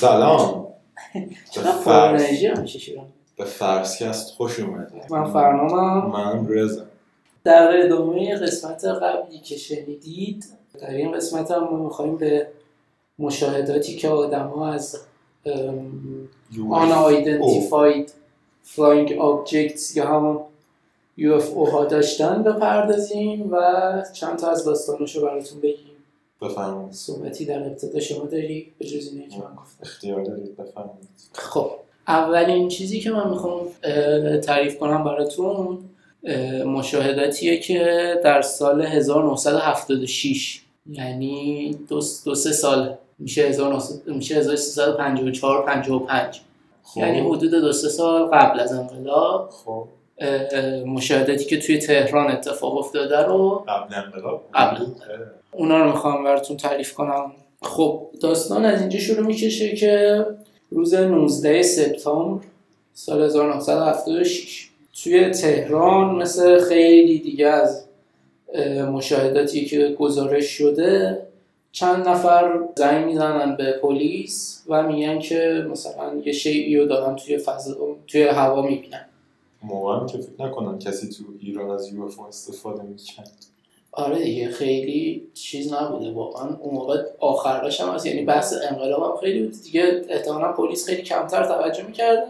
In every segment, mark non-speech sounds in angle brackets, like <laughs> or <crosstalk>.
سلام. چقدر پر انرژی همیشه شروع به فرسکست خوش اومدید من فرنامم. من رزا در ادامه قسمت قبلی که شنیدید در این قسمت هم ما می‌خوایم به مشاهداتی که آدم ها از unidentified flying objects یا همون UFO ها داشتن بپردازیم و چند تا از داستاناشو براتون بگیم. بفرمایید. صحبتی در ابتدا شما داری به جز اینه که من گفتم. اختیار دارید بفرمایید. خب اولین چیزی که من می‌خوام تعریف کنم براتون مشاهداتیه که در سال 1976 یعنی دو, دو سه سال میشه 1900 میشه 1354 55 خب. یعنی حدود دو سه سال قبل از انقلاب. خب. مشاهداتی که توی تهران اتفاق افتاده رو قبل انقلاب؟ قبل. اونا رو می‌خوام براتون تعریف کنم. خب داستان از اینجا شروع می‌کشه که روز 19 سپتامبر سال 1976 توی تهران مثل خیلی دیگه از مشاهداتی که گزارش شده چند نفر زنگ می‌زنن به پلیس و میگن که مثلا یه شیعی رو دارن توی فضا توی هوا می‌بینن. موقع هم که فکر نکنم کسی تو ایران از یو استفاده می‌کرد. آره دیگه خیلی چیز نبوده واقعا. اون موقع آخرش هم هست. یعنی بحث انقلاب هم خیلی بود دیگه. احتمالا پلیس خیلی کمتر توجه می‌کرده.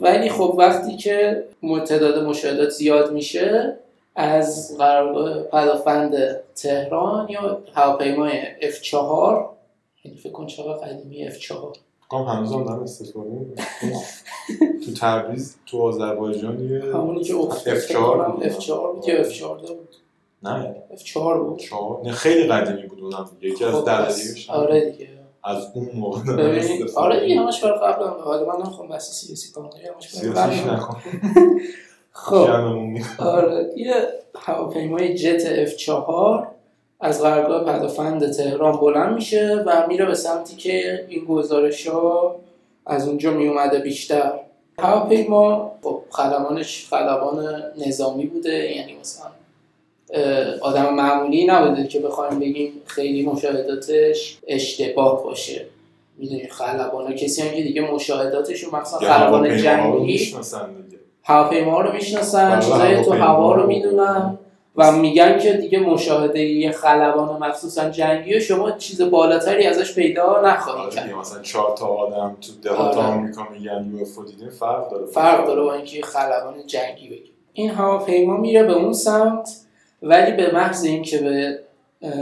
ولی خب وقتی که تعداد مشاهدات زیاد میشه از قرارگاه پدافند تهران یا هواپیمای F4 یعنی فکر کن چقدر قدیمی F4 کام هنوز هم دارن استفاده. تو تبریز تو آذربایجان یه همونی که افتاد F4 فکر کنم. بود. F4 بود یا F14 بود. نه. F4 بود. چهار. نه خیلی قدیمی بود اونم یکی از خب، دلایلش آره دیگه. از اون موقع. <laughs> آره دیگه. همش برای قبل هم حالا من نمی‌خوام بحث سیاسی کنم ولی همش برای سیاسیش. نکن. <laughs> خب. آره یه هواپیمای جت F4 از قرارگاه پدافند تهران بلند میشه و میره به سمتی که این گزارش ها از اونجا می اومده بیشتر. هواپیما خب خلبانش خلبان نظامی بوده یعنی مثلا آدم معمولی نبوده که بخوایم بگیم خیلی مشاهداتش اشتباه باشه می‌دونی خلبان کسی هم که دیگه مشاهداتشون مثلا یه خلبان رو جنگی. هواپیما رو می‌شناسن چیزای تو هوا رو رو. می‌دونن و میگن که دیگه مشاهده یه خلبان مخصوصا جنگی و شما چیز بالاتری ازش پیدا نخواهید آره کرد مثلا چهار تا آدم تو دهات آره. آمریکا میگن یو اف دیدیم فرق داره فرق داره با اینکه خلبان جنگی بگیم این هواپیما میره به اون سمت ولی به محض اینکه به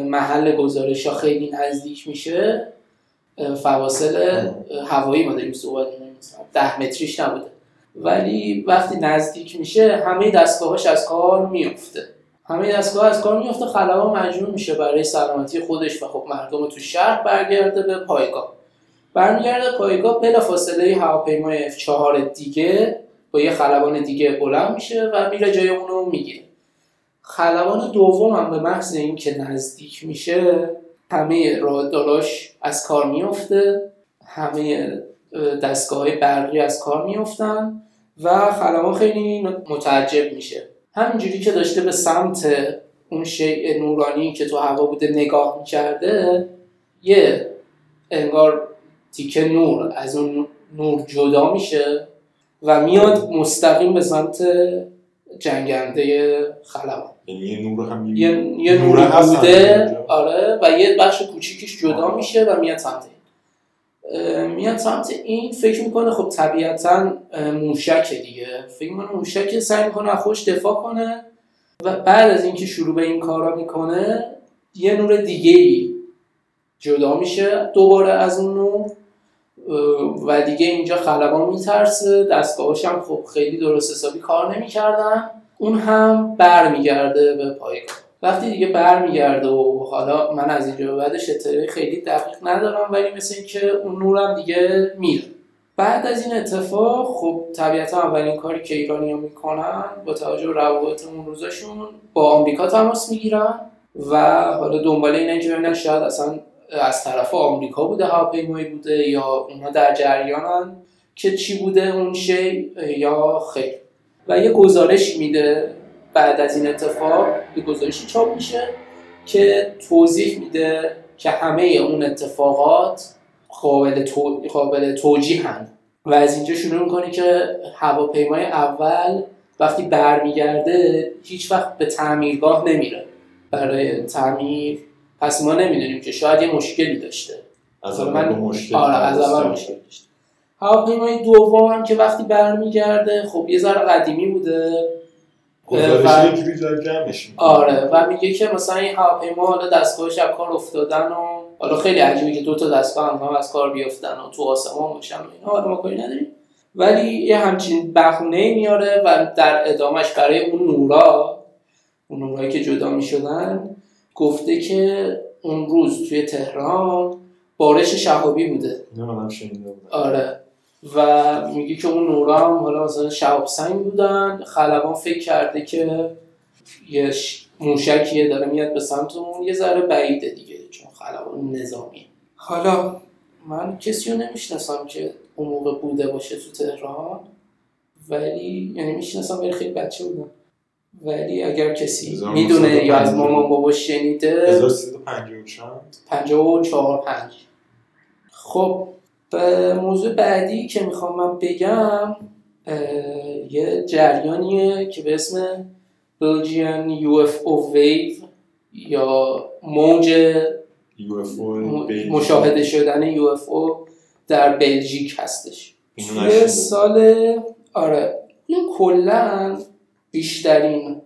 محل گزارش ها خیلی نزدیک میشه فواصل هوایی ما داریم صحبت می‌کنیم. ده متریش نبوده. ولی وقتی نزدیک میشه همه دستگاهاش از کار میفته همه دستگاه از کار میفته خلبان مجبور میشه برای سلامتی خودش و خب مردم تو شهر برگرده به پایگاه. برمیگرده پایگاه بلا فاصله هواپیمای F4 دیگه با یه خلبان دیگه بلند میشه و میره جای اونو می‌گیره. خلبان دوم هم به محض اینکه نزدیک میشه همه راداراش از کار میفته همه دستگاه های برقی از کار میفتن و خلبان خیلی متعجب میشه. همینجوری که داشته به سمت اون شیء نورانی که تو هوا بوده نگاه می‌کرده یه انگار تیکه نور از اون نور جدا میشه و میاد مستقیم به سمت جنگنده خلبان یعنی یه نور هم یه, یه نور بوده. آره و یه بخش کوچیکش جدا آره. میشه و میاد سمت میاد سمت این فکر می‌کنه خب طبیعتا اه، موشکه دیگه. فکر می‌کنه موشک سعی می‌کنه از خودش دفاع کنه و بعد از اینکه شروع به این کارا می‌کنه یه نور دیگه ای جدا میشه دوباره از اون نور و دیگه اینجا خلبان میترسه. دستگاهاش هم خب خیلی درست حسابی کار نمی‌کردن. اون هم برمیگرده به پایگاه. وقتی دیگه برمیگرده و حالا من از اینجا بعدش خیلی دقیق ندارم ولی مثل اینکه اون نورم دیگه میره. بعد از این اتفاق خب طبیعتا اولین کاری که ایرانی ها می‌کنن با توجه به روابط اون روزاشون با آمریکا تماس می‌گیرن و حالا دنبال اینن که ببینن شاید اصلا از طرف آمریکا بوده هواپیمایی بوده یا اونها در جریانن که چی بوده اون شی یا خیر. و یه گزارش میده بعد از این اتفاق یه گزارشی چاپ میشه که توضیح میده که همه اون اتفاقات قابل, تو... قابل توجیهن و از اینجا شروع می‌کنه که هواپیمای اول وقتی برمیگرده هیچ وقت به تعمیرگاه نمیره. برای تعمیر پس ما نمی‌دونیم که شاید یه مشکلی داشته. از اول من- مشکل آره از اول. مشکل داشته. هواپیمای دوم هم که وقتی برمیگرده خب یه ذره قدیمی بوده. آره و میگه که مثلا این هواپیما حالا دستگاهش از کار افتادن و حالا خیلی عجیبه که دو تا دستگاه هم, هم از کار بیفتن و تو آسمان باشن و اینا. حالا ما کاری نداریم. ولی یه همچین بهونه میاره و در ادامش برای اون نورا اون نورایی که جدا می‌شدن گفته که اون روز توی تهران بارش شهابی بوده. اینو منم شنیده بودم. آره. و میگه که اون نورا هم حالا مثلا شهاب سنگ بودن. خلبان فکر کرده که یه ش- موشکیه داره میاد به سمت اون یه ذره بعیده دیگه چون خلبان نظامی حالا من کسی رو نمی‌شناسم که اون موقع بوده باشه تو تهران. ولی یعنی می‌شناسم ولی خیلی بچه بودم. ولی اگر کسی 1950. می‌دونه یا از مامان بابا شنیده 1350 چند؟ 54 5 خب موضوع بعدی که می‌خوام من بگم یه جریانیه که به اسم Belgian UFO Wave یا موج یو اف م- مشاهده شدن UFO در بلژیک هستش. توی. سال آره این کلا بیشترین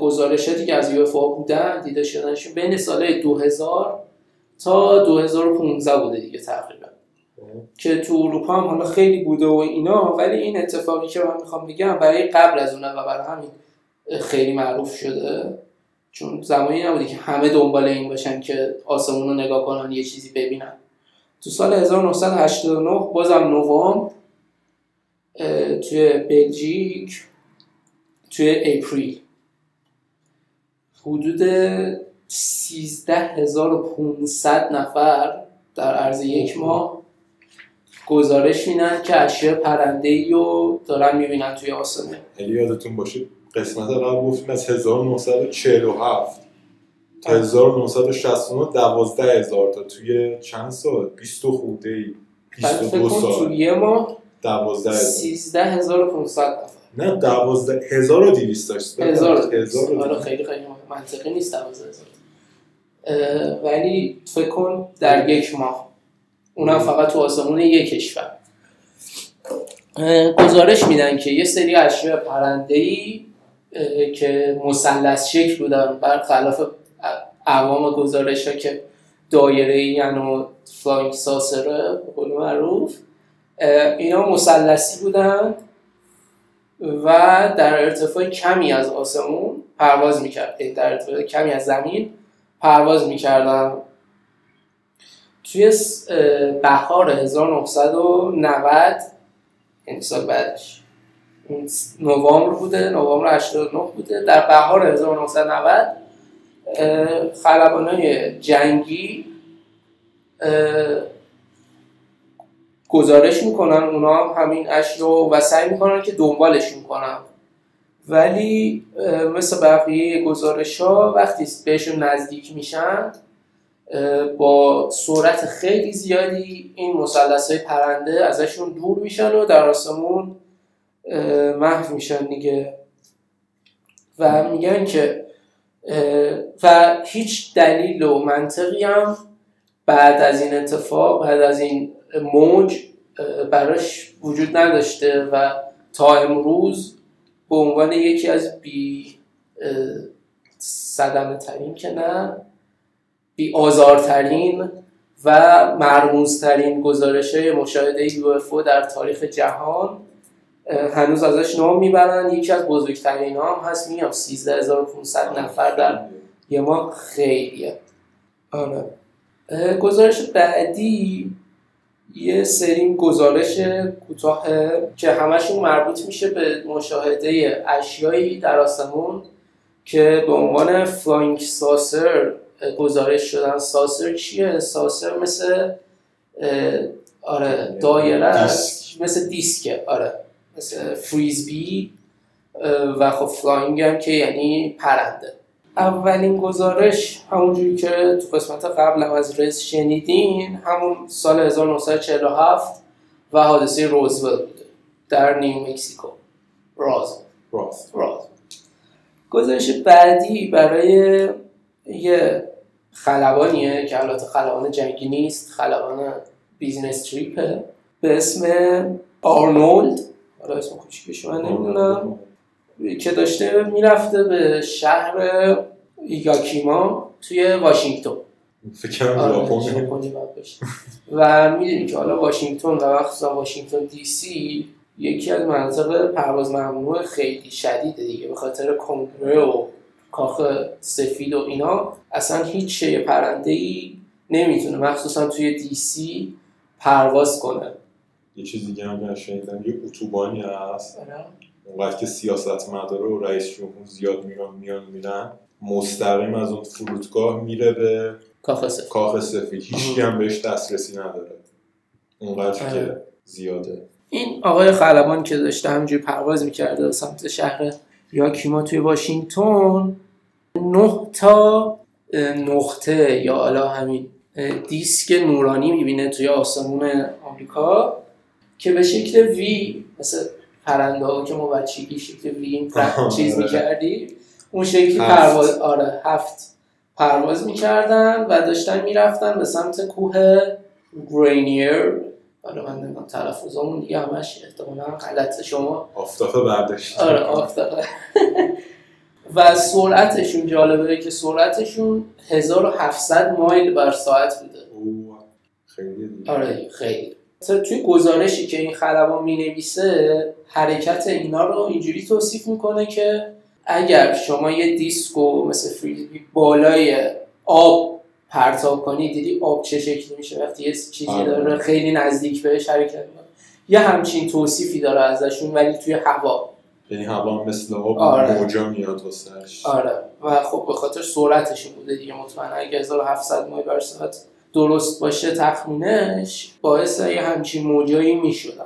گزارشاتی که از UFO بودن دیده شدنشون بین سال 2000 تا 2015 بوده دیگه تقریبا. که تو اروپا هم حالا خیلی بوده و اینا ولی این اتفاقی که من می‌خوام بگم برای قبل از اونه و برای همین خیلی معروف شده. چون زمانی نبوده که همه دنبال این باشن که آسمون رو نگاه کنن یه چیزی ببینن. تو سال 1989 بازم نوامبر توی بلژیک توی اپریل. حدود 13500 نفر در عرض یک ماه گزارش میدن که اشیاء پرنده ای رو دارن می‌بینن توی آسمون. اگه یادتون باشه قسمت قبل گفتیم از 1947 تا 1969 12 هزار تا. توی چند سال؟ 20 خورده ای. بعد فکر 22 کن تو سال یه ماه 12 هزار. 13500 نفر. نه 12 1200 داشت. هزار. هزار و آره دویست. خیلی خیلی منطقی نیست 12000 اه، ولی فکر کن در یک ماه. اونم فقط تو آسمون یک کشور. گزارش میدن که یه سری اشیاء پرنده ای که مثلث شکل بودن برخلاف عموم گزارش ها که دایره ای و flying saucer به قول معروف اینا مثلثی بودن و در ارتفاع کمی از آسمون پرواز می‌کرد. در ارتفاع کمی از زمین پرواز می‌کردن. توی بهار 1990 یعنی سال بعدش. نوامبر بوده نوامبر 89 بوده. در بهار 1990 اه، خلبانای جنگی گزارش می‌کنن اونا هم همین اش رو و سعی می‌کنن که دنبالشون کنن. ولی مثل بقیه گزارش ها وقتی بهشون نزدیک میشن با سرعت خیلی زیادی این مثلث های پرنده ازشون دور میشن و در آسمون محو میشن دیگه. و میگن که و هیچ دلیل و منطقی هم بعد از این اتفاق بعد از این موج براش وجود نداشته. و تا امروز به عنوان یکی از بی صدمه ترین که نه بی آزارترین و مرموزترین گزارش مشاهده یو در تاریخ جهان هنوز ازش نام می‌برن. یکی از بزرگترین ها هم هست میگم 13500 نفر در یه ماه. خیلیه. آره. گزارش بعدی یه سری گزارش کوتاه که همشون مربوط میشه به مشاهده اشیایی در آسمون که به عنوان flying saucer گزارش شدن. saucer چیه؟ saucer مثل آره دایره است. مثل دیسکه آره. مثل frisbee و خب flying هم که یعنی پرنده. اولین گزارش همونجوری که تو قسمت قبل هم از رز شنیدین همون سال 1947 و حادثه روزول بوده. در نیو مکسیکو. راز. راست راز. گزارش بعدی برای یه خلبانیه که البته خلبان جنگی نیست خلبان business trip ه. به اسم آرنولد. حالا اسم کوچیکش من نمی‌دونم. که داشته می‌رفته به شهر یاکیما توی واشنگتن فکر آره،. و می‌دونی که حالا واشنگتن و مخصوصا واشنگتن دی سی یکی از مناطق پرواز ممنوع خیلی شدیده دیگه به خاطر کنگره و کاخ سفید و اینا اصلا هیچ شی پرنده ای نمی‌تونه مخصوصا توی دی سی پرواز کنه. یه چیز دیگه هم شنیدم یه اتوبانی هست. اونقدر که سیاست مداره و رئیس جمهور زیاد میان میان میرن. مستقیم از اون فرودگاه میره به کاخ سفید. کاخ سفید. هیچ هم بهش دسترسی نداره. اونقدر که آره. زیاده. این آقای خلبان که داشته همینجوری پرواز می‌کرده سمت شهر یاکیما توی واشنگتن نه تا نقطه یا حالا همین دیسک نورانی می‌بینه توی آسمون آمریکا که به شکل وی مثل پرنده ها که ما بچگی شکل وی چیز آره. می‌کردی اون شکلی. پرواز آره هفت پرواز می‌کردن و داشتن می‌رفتن به سمت کوه گرینیر حالا من نمی‌دونم تلفظامون دیگه همش احتمالا غلط شما آفتافه برداشت آره آفتابه <laughs> و سرعتشون جالبه که سرعتشون 1700 مایل بر ساعت بوده. خیلی آره خیلی. توی گزارشی که این خلبان می نویسه حرکت اینا رو اینجوری توصیف می‌کنه که اگر شما یه دیسکو مثل فریزبی بالای آب پرتاب کنی دیدی آب چه شکلی میشه؟ وقتی یه چیزی آره. داره خیلی نزدیک بهش حرکت می‌کنه. یه همچین توصیفی داره ازشون ولی توی هوا. یعنی هوا مثل آب آره. موجا میاد واسش. آره. و خب به خاطر سرعتشون بوده دیگه مطمئنا اگه 1700 مایل بر ساعت درست باشه تخمینش باعث یه همچین موجایی می‌شدن.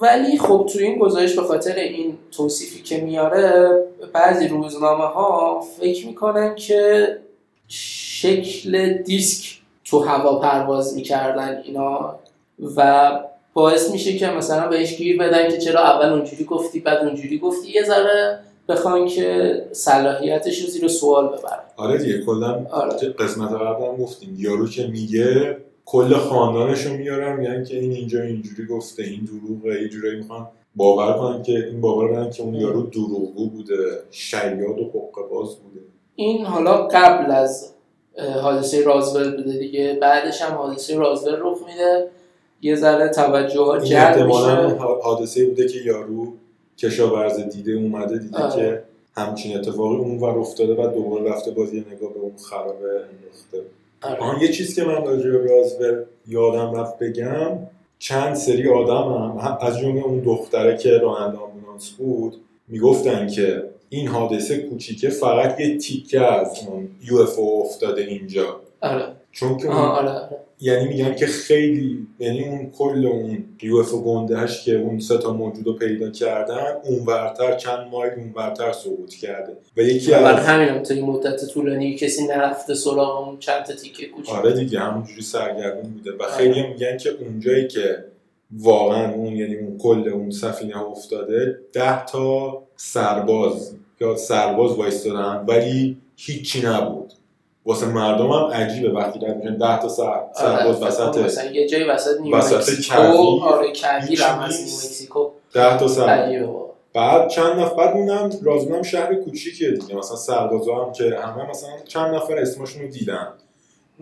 ولی خب تو این گزارش به خاطر این توصیفی که میاره بعضی روزنامه ها فکر می‌کنن که شکل دیسک تو هوا پرواز می‌کردن اینا و باعث میشه که مثلا بهش گیر بدن که چرا اول اونجوری گفتی بعد اونجوری گفتی. یه ذره بخوان که صلاحیتش رو زیر سوال ببرن. آره دیگه کلا آره. قسمت قبل هم گفتیم. یارو که میگه کل خاندانش رو میارن میگن که این اینجا اینجوری گفته این دروغه یه جورایی می‌خوان باور کنن که این باور کنن که اون یارو دروغگو بوده شیاد و حقه باز بوده. این حالا قبل از حادثه رازول بوده دیگه. بعدش هم حادثه رازول رخ میده. یه ذره توجه ها جلب میشه حادثه بوده که یارو کشاورز دیده اومده دیده آره. که همچین اتفاقی اون ور افتاده و دوباره رفته باز یه نگاه به اون خرابه انداخته آره. آن یه چیز که من راجع به رازول یادم رفت بگم چند سری آدم هم, هم از جمله اون دختره که راننده آمبولانس بود می‌گفتن که این حادثه کوچیکه فقط یه تیکه از اون UFO افتاده اینجا. آره. چون که اون آره آره. یعنی میگن که خیلی یعنی اون کل اون UFO گندهش که اون سه تا موجود رو پیدا کردن اونورتر چند مایل اونورتر سقوط کرده. و یکی از همین هم تا این مدت طولانی کسی نرفته سراغ اون چند تا تیکه کوچیک. آره دیگه همونجوری سرگردون بوده. و خیلی میگن که اونجایی که واقعا اون یعنی اون کل اون سفینه افتاده ده تا سرباز یا سرباز وایستادن ولی هیچی نبود. واسه مردم هم عجیبه وقتی رد میشن ده تا سر... سرباز آره، وسط مثلا یه جای وسط نیو وسط مکسیکو. کویر، آره کویر هیچی هم نیو نیست. مکسیکو. ده تا سرباز عجیبه. بابا. بعد چند نفر بعد اونم رازون هم شهر کوچیکیه دیگه. مثلا سربازا هم که همه مثلا چند نفر اسمشون رو دیدن.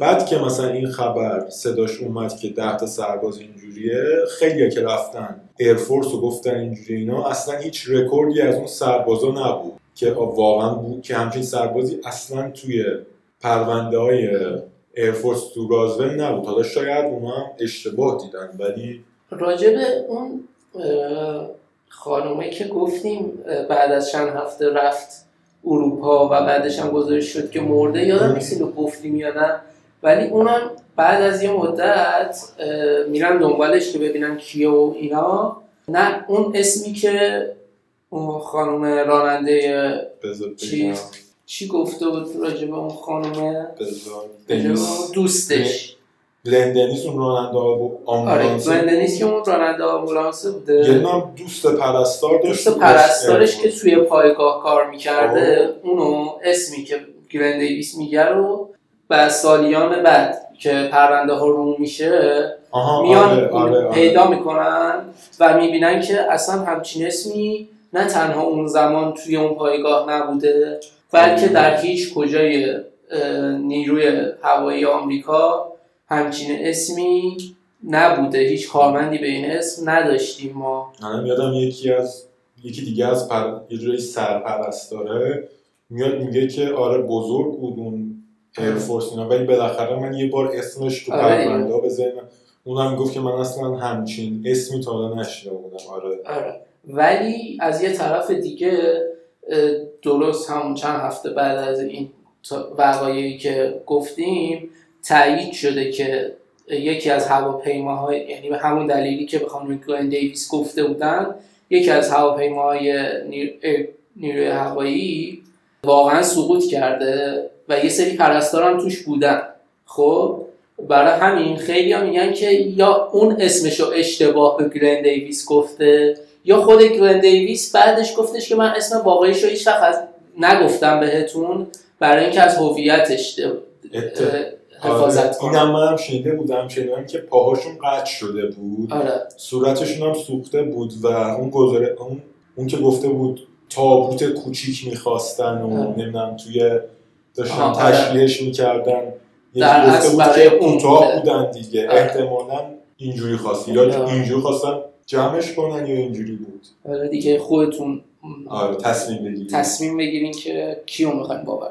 بعد که مثلا این خبر صداش اومد که ده تا سرباز اینجوریه خیلی که رفتن Air Force رو گفتن اینجوری اینا اصلا هیچ رکوردی از اون سربازا نبود که واقعا بود که همچین سربازی اصلا توی پرونده های Air Force تو رازول نبود. حالا شاید اونا هم اشتباه دیدن ولی راجب اون خانومه که گفتیم بعد از چند هفته رفت اروپا و بعدش هم گزارش شد که مرده یادم نیست اینو گفتیم یا نه؟ ولی اونم بعد از یه مدت میرن دنبالش که ببینن کیه و اینا. نه اون اسمی که اون خانم راننده. چیز؟ چی؟ گفته بود راجع به اون دنیس دوستش. لندنیس اون راننده آره آمبولانس گوندنیس که اون راننده آمبولانس یه بوده نام دوست پرستار داشت. دوست پرستارش که توی پایگاه کار می‌کرده اونو اسمی که گرند دیویس میگه رو و سالیان بعد که پرونده ها رو میشه میان آره آره آره. پیدا می‌کنن و می‌بینن که اصلا همچین اسمی نه تنها اون زمان توی اون پایگاه نبوده بلکه در هیچ کجای نیروی هوایی آمریکا همچین اسمی نبوده. هیچ کارمندی به این اسم نداشتیم ما. الان یادم یکی از یکی دیگه از پر... یه جوری سرپرستاره میاد میگه که آره بزرگ بود اون ایرفورس اینا ولی بالاخره من یه بار اسمش تو آره. پرونده ها به ذهنم اونم گفت که من اصلا همچین اسمی تا حالا نشیده بودم آره آره. ولی از یه طرف دیگه درست همون چند هفته بعد از این وقایعی که گفتیم تایید شده که یکی از هواپیماهای یعنی به همون دلیلی که به خانم گلن دیویس گفته بودن یکی از هواپیماهای نیر- اه، نیروی هوایی واقعا سقوط کرده و یه سری پرستار هم توش بودن خب برای همین خیلی هم میگن که یا اون اسمشو اشتباه به گلن دیویس گفته یا خود گلن دیویس بعدش گفتش که من اسم واقعیشو هیچ وقت از- نگفتم بهتون برای اینکه از هویتش اه، حفاظت آره. کنم اینم منم شنیده بودم شنیدم که پاهاشون قطع شده بود آره صورتشون هم سوخته بود و اون گذاره اون, اون که گفته بود تابوت کوچیک می‌خواستن و آره. نمی‌دونم توی داشتن آره. تشریحش می‌کردن در اصل برای که اون. بودن دیگه آره. احتمالا اینجوری خواست یا آره. اینجوری خواستن جمعش کنن یا اینجوری بود آره دیگه خودتون آره تصمیم بگیرید تصمیم بگیرین که کیو می‌خواین باور.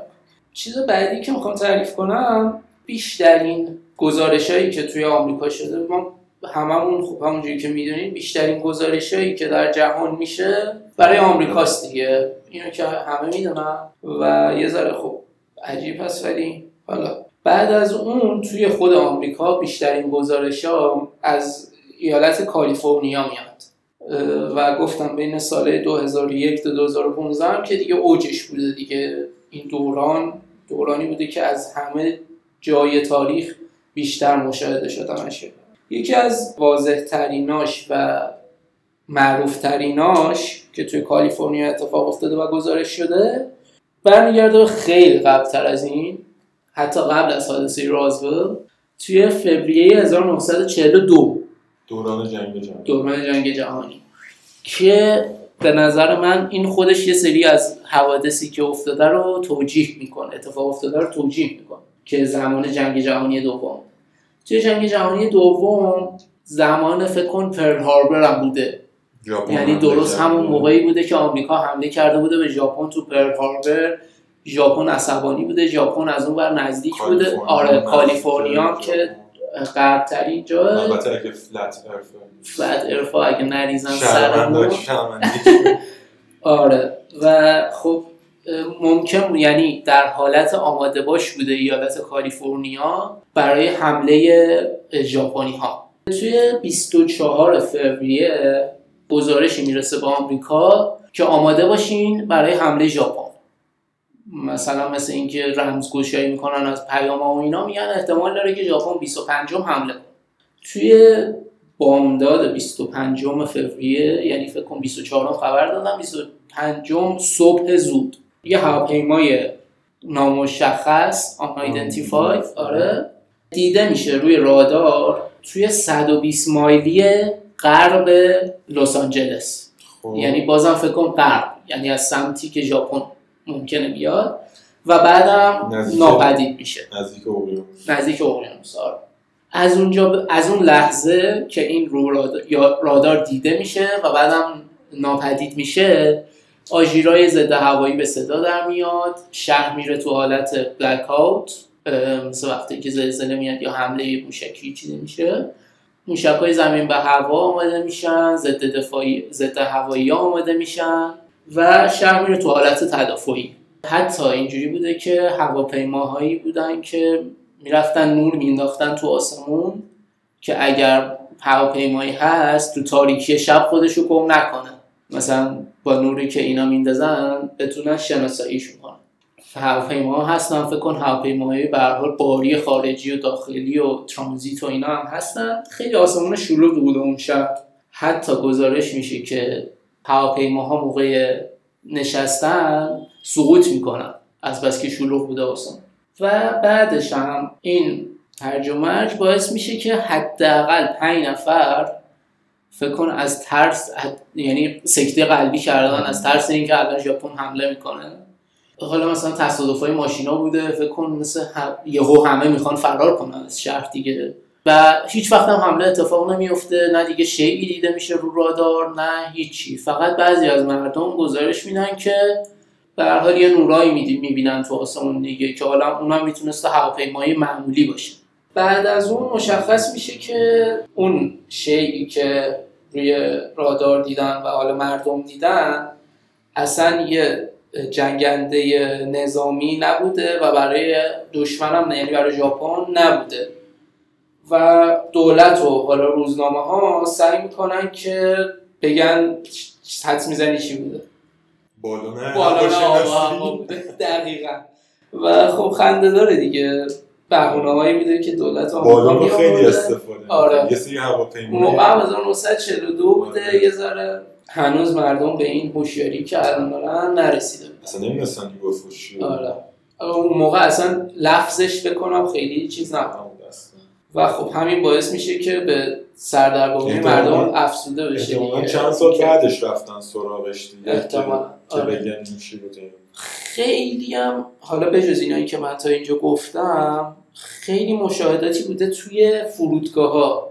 چیز بعدی که می‌خوام تعریف کنم بیشترین گزارش هایی که توی آمریکا شده ما هممون خب همونجوری که می‌دونیم بیشترین گزارش هایی که در جهان میشه برای آمریکاست دیگه اینو که همه می‌دونن و یه ذره خب عجیب هست ولی حالا. بعد از اون توی خود آمریکا بیشترین گزارش ها از ایالت کالیفرنیا میاد. و گفتم بین سال 2001 تا 2015 هم که دیگه اوجش بوده دیگه. این دوران دورانی بوده که از همه جای تاریخ بیشتر مشاهده شدنشه. یکی از واضح تریناش و معروف تریناش که توی کالیفرنیا اتفاق افتاده و گزارش شده برمیگرده خیلی قبلتر از این حتی قبل از حادثه رازول توی فوریه 1942 دوران جنگ جهانی. دوران جنگ جهانی. که به نظر من این خودش یه سری از حوادثی که افتاده رو توجیه می‌کنه اتفاق افتاده رو توجیه می‌کنه که زمان جنگ جهانی دوم. توی جنگ جهانی دوم زمان فکر کن پرل هاربر هم بوده. یعنی درست. همون موقعی بوده که آمریکا حمله کرده بوده به ژاپن تو پرل هاربر. ژاپن عصبانی بوده. ژاپن از اون ور نزدیک بوده. آره کالیفرنیا. که غربترین جا. البته اگه فلت ارفه فلت ارفا اگه نریزن سرمون. <laughs> آره. و خب ممکن یعنی در حالت آماده باش بوده ایالت کالیفرنیا برای حمله ژاپنی ها توی 24 فوریه گزارشی می‌رسه به آمریکا که آماده باشین برای حمله ژاپن. مثلا مثل اینکه رمزگشایی می‌کنن از پیام و اینا میگن احتمال داره که ژاپن 25 حمله کنه. توی بامداد 25 فوریه یعنی فکر کنم 24 خبر دادم 25 صبح زود. یه هواپیمای نامشخص آن ایدنتیفاید آره دیده میشه روی رادار توی 120 مایلی غرب لس آنجلس خب. یعنی بازم فکر کنم غرب یعنی از سمتی که ژاپن ممکنه بیاد و بعدم نزدیک. ناپدید میشه نزدیک اقیانوس نزدیک اقیانوس آره. از اونجا ب- از اون لحظه که این رو رادار, یا رادار دیده میشه و بعدم ناپدید میشه آژیرای ضد هوایی به صدا در میاد شهر میره تو حالت بلک آوت مثل وقتی که زلزله میاد یا حمله موشکی چیزی میشه موشک های زمین به هوا آماده میشن ضد دفاعی ضد هوایی آماده میشن و شهر میره تو حالت تدافعی. حتی اینجوری بوده که هواپیماهایی بودن که می‌رفتن نور مینداختن تو آسمون که اگر هواپیمایی هست تو تاریکی شب خودشو گم نکنه مثلا با نوری که اینا میندازن بتونن شناساییشون هواپیما هستن فکر کن هواپیماهای به حال باری خارجی و داخلی و ترانزیت و اینا هم هستن. خیلی آسمون شلوغ بود اون شب. حتی گزارش میشه که هواپیماها موقع نشستن سقوط می‌کنن. از بس که شلوغ بوده آسمون. و بعدش هم این مرج باعث میشه که حداقل پنج نفر فکر کن از ترس یعنی سکته قلبی کردن از ترس اینکه الان ژاپن حمله می‌کنه. حالا مثلا تصادف های ماشینا بوده فکر کن مثل یهو همه می‌خوان فرار کنن از شهر دیگه. و هیچ وقت هم حمله اتفاق نمیفته نه دیگه شیعی دیده میشه رو رادار نه هیچی. فقط بعضی از مردم گزارش میدن که به حال یه نورایی می‌بینن تو آسمون دیگه که حالا اونم می‌تونسته هواپیمای معمولی باشه. بعد از اون مشخص میشه که اون شیعی که روی رادار دیدن و حالا مردم دیدن اصلا یه جنگنده نظامی نبوده و برای دشمنم یعنی برای ژاپن نبوده. و دولت و حالا روزنامه ها سعی می‌کنن که بگن حدس می‌زنی چی بوده. بالون بالون بوده. دقیقا. و خب خنده داره دیگه. بهونه هایی بوده که دولت بالون خیلی استفاده آره. یه سری هواپیما موقع 1942 بوده یه ذره. هنوز مردم به این هوشیاری که الان دارن نرسیده. اصلا نمی‌دونستن گفت آره. اون موقع اصلا لفظش بکنم خیلی چیز نبود. و خب همین باعث میشه که به سردرگمی مردم افسوده بشه چند سال بعدش رفتن سراغش دیگه. که آره. بگن خیلی هم حالا به جز اینایی که من تا اینجا گفتم خیلی مشاهداتی بوده توی فرودگاه ها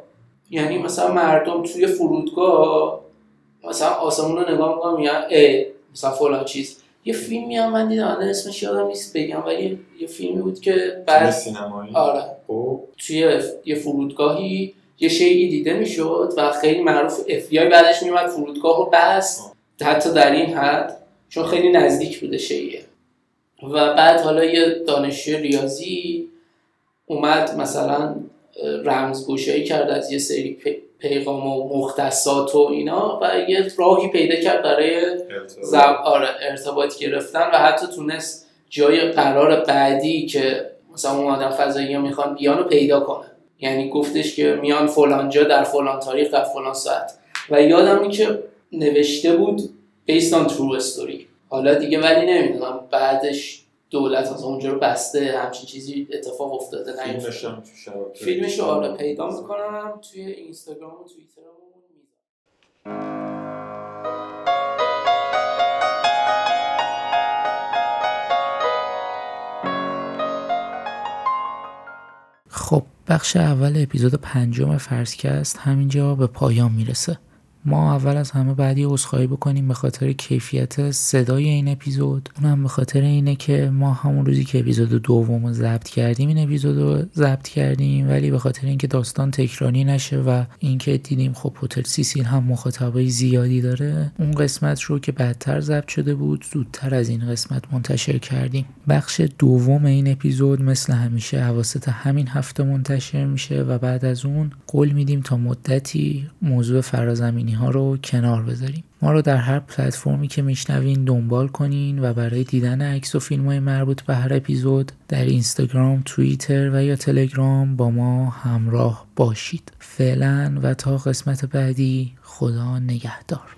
یعنی مثلا مردم توی فرودگاه مثلا آسمون رو نگاه می‌کنم میگن ای مثلا فلان چیز. یه فیلمی هم من دیدم اسمش یادم نیست بگم ولی یه فیلمی بود که بعد سینمایی؟ آره. او. توی یه فرودگاهی یه شیعی دیده می‌شد و خیلی معروف اف بعدش میومد فرودگاه رو بس حتی در این حد چون خیلی نزدیک بوده شیعه. و بعد حالا یه دانشجو ریاضی اومد مثلا رمزگشایی کرد از یه سری پیغام و مختصات و اینا و یه راهی پیدا کرد برای. آره ارتباط گرفتن و حتی تونست جای قرار بعدی که مثلا اون آدم فضایی ها می‌خوان بیان رو پیدا کنه. یعنی گفتش که میان فلان جا در فلان تاریخ در فلان ساعت. و یادم که نوشته بود based on true story. حالا دیگه ولی نمی‌دونم بعدش دولت از اونجا رو بسته همچین چیزی اتفاق افتاده نه فیلمش رو پیدا می‌کنم توی اینستاگرام و توییتر خب بخش اول اپیزود پنجم فرسکست همینجا به پایان می‌رسه. ما اول از همه بعدی عذرخواهی بکنیم به خاطر کیفیت صدای این اپیزود. اونم به خاطر اینه که ما همون روزی که اپیزود دوم رو ضبط کردیم این اپیزود رو ضبط کردیم ولی به خاطر اینکه داستان تکراری نشه و اینکه دیدیم خب هتل سیسیل هم مخاطبای زیادی داره اون قسمت رو که بعدتر ضبط شده بود زودتر از این قسمت منتشر کردیم. بخش دوم این اپیزود مثل همیشه حواست همین هفته منتشر میشه و بعد از اون قول میدیم تا مدتی موضوع فرازمینی. ها رو کنار بذاریم. ما رو در هر پلتفرمی که میشنوین دنبال کنین و برای دیدن عکس و فیلم های مربوط به هر اپیزود در اینستاگرام، توییتر و یا تلگرام با ما همراه باشید. فعلا و تا قسمت بعدی خدا نگهدار.